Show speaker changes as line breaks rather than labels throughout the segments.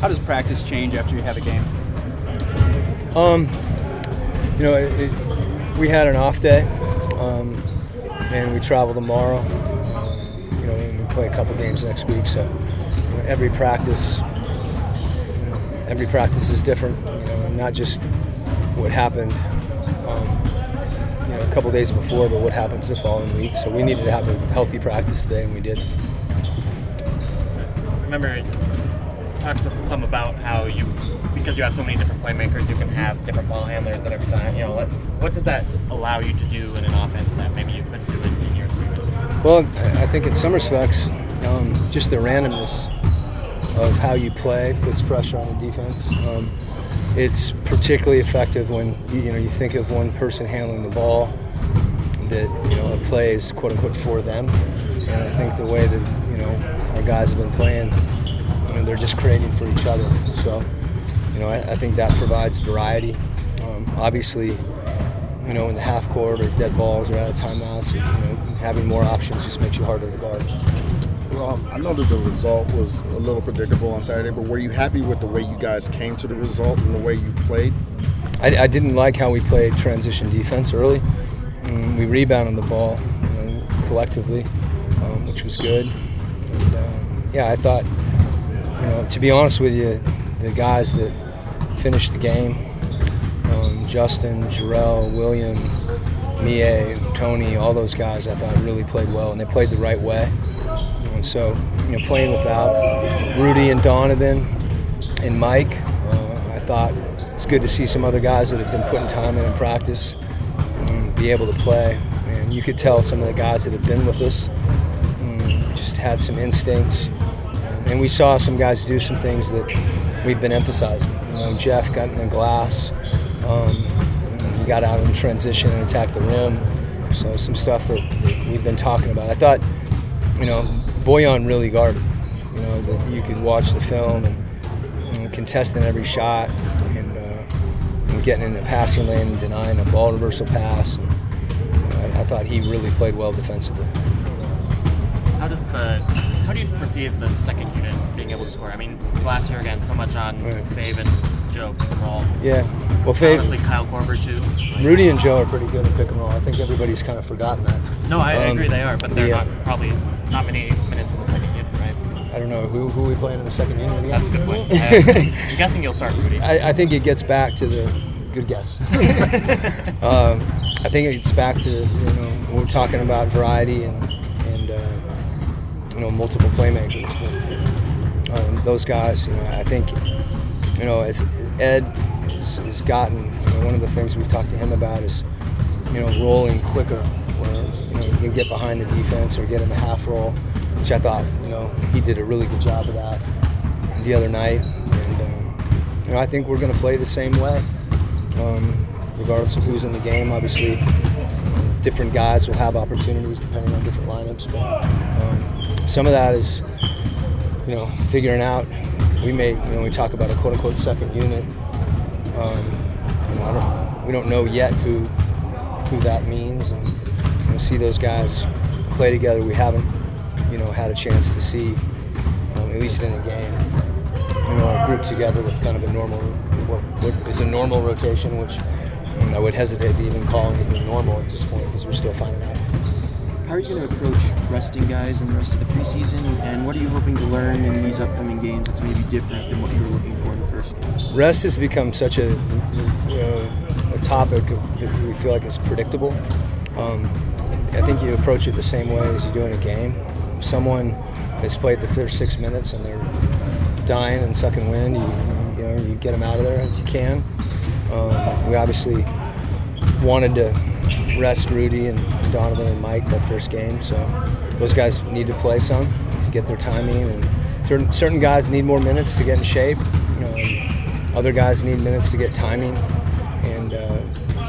How does practice change after you have a game?
Um, you know, it, it, we had an off day, um, and we travel tomorrow. Um, you know, and we play a couple games next week, so you know, every practice, every practice is different. You know, not just what happened, um, you know, a couple days before, but what happens the following week. So we needed to have a healthy practice today, and we did.
remember talked some about how you because you have so many different playmakers you can have different ball handlers at every time you know what, what does that allow you to do in an offense that maybe you couldn't do in, in years
well i think in some respects um, just the randomness of how you play puts pressure on the defense. Um, it's particularly effective when you, you know you think of one person handling the ball that you know a play is quote unquote for them. And i think the way that you know our guys have been playing they're just creating for each other so you know, I, I think that provides variety. Um, obviously, you know, in the half court or dead balls or out of timeouts, you know, having more options just makes you harder to guard.
Well, I know that the result was a little predictable on Saturday, but were you happy with the way you guys came to the result and the way you played?
I, I didn't like how we played transition defense early. Um, we rebounded the ball you know, collectively, um, which was good. And um, yeah, I thought, you know, to be honest with you, the guys that finished the game. Um, Justin, Jarrell, William, Miye, Tony, all those guys I thought really played well, and they played the right way. And so, you know, playing without Rudy and Donovan and Mike, uh, I thought it's good to see some other guys that have been putting time in in practice um, be able to play. And you could tell some of the guys that have been with us um, just had some instincts. And we saw some guys do some things that we've been emphasizing. You know, Jeff got in the glass. Um, he got out in transition and attacked the rim. So some stuff that, that, we've been talking about. I thought, you know, Bojan really guarded. You know, that you could watch the film and, and contesting every shot and, uh, and, getting in the passing lane and denying a ball reversal pass. And, you know, I, I thought he really played well defensively.
How does the do you foresee the second unit being able to score? I mean, last year again, so much on right. Fave and Joe pick and roll.
Yeah, well, Fave,
honestly, Kyle Korver too.
Like, Rudy and Joe are pretty good at pick and roll. I think everybody's kind of forgotten that.
No, I, um, I agree they are, but they're yeah. not probably not many minutes in the second unit, right?
I don't know who who we playing in the second unit. Again?
That's a good point. I'm guessing you'll start Rudy.
I, I, think it gets back to the good guess. um, I think it gets back to you know we're talking about variety and you know multiple playmakers. But, um, those guys, you know, I think, you know, as, as Ed has, has gotten, you know, one of the things we've talked to him about is, you know, rolling quicker, where you know you can get behind the defense or get in the half roll, which I thought, you know, he did a really good job of that the other night, and um, you know, I think we're going to play the same way, um, regardless of who's in the game. Obviously, different guys will have opportunities depending on different lineups, but. Some of that is, you know, figuring out. We may, you know, we talk about a quote unquote second unit. Um, you know, don't, we don't know yet who who that means, and you know, see those guys play together. We haven't, you know, had a chance to see, um, at least in the game, you know, our group together with kind of a normal, what, what is a normal rotation, which I would hesitate to even call anything normal at this point because we're still finding out.
How are you going to approach resting guys in the rest of the preseason, and what are you hoping to learn in these upcoming games that's maybe different than what you were looking for in the first game?
Rest has become such a a topic that we feel like is predictable. Um, I think you approach it the same way as you do in a game. If someone has played the first six minutes and they're dying and sucking wind, you, you know you get them out of there if you can. Um, we obviously wanted to rest Rudy and Donovan and Mike that first game. So those guys need to play some to get their timing, and certain, certain guys need more minutes to get in shape. Um, other guys need minutes to get timing, and uh,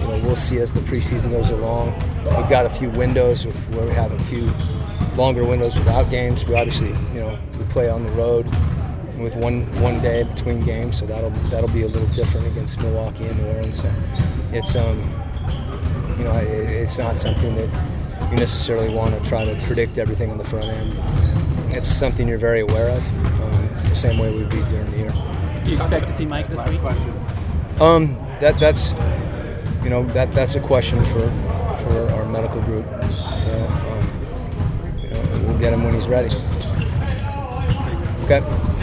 you know we'll see as the preseason goes along. We've got a few windows with, where we have a few longer windows without games. We obviously you know we play on the road with one one day between games, so that'll that'll be a little different against Milwaukee and New Orleans. So it's um you know, it's not something that you necessarily want to try to predict everything on the front end. It's something you're very aware of, um, the same way we'd be during the year.
Do you expect to see Mike this week?
Um, that that's you know that that's a question for for our medical group. You know, um, you know, we'll get him when he's ready. Okay.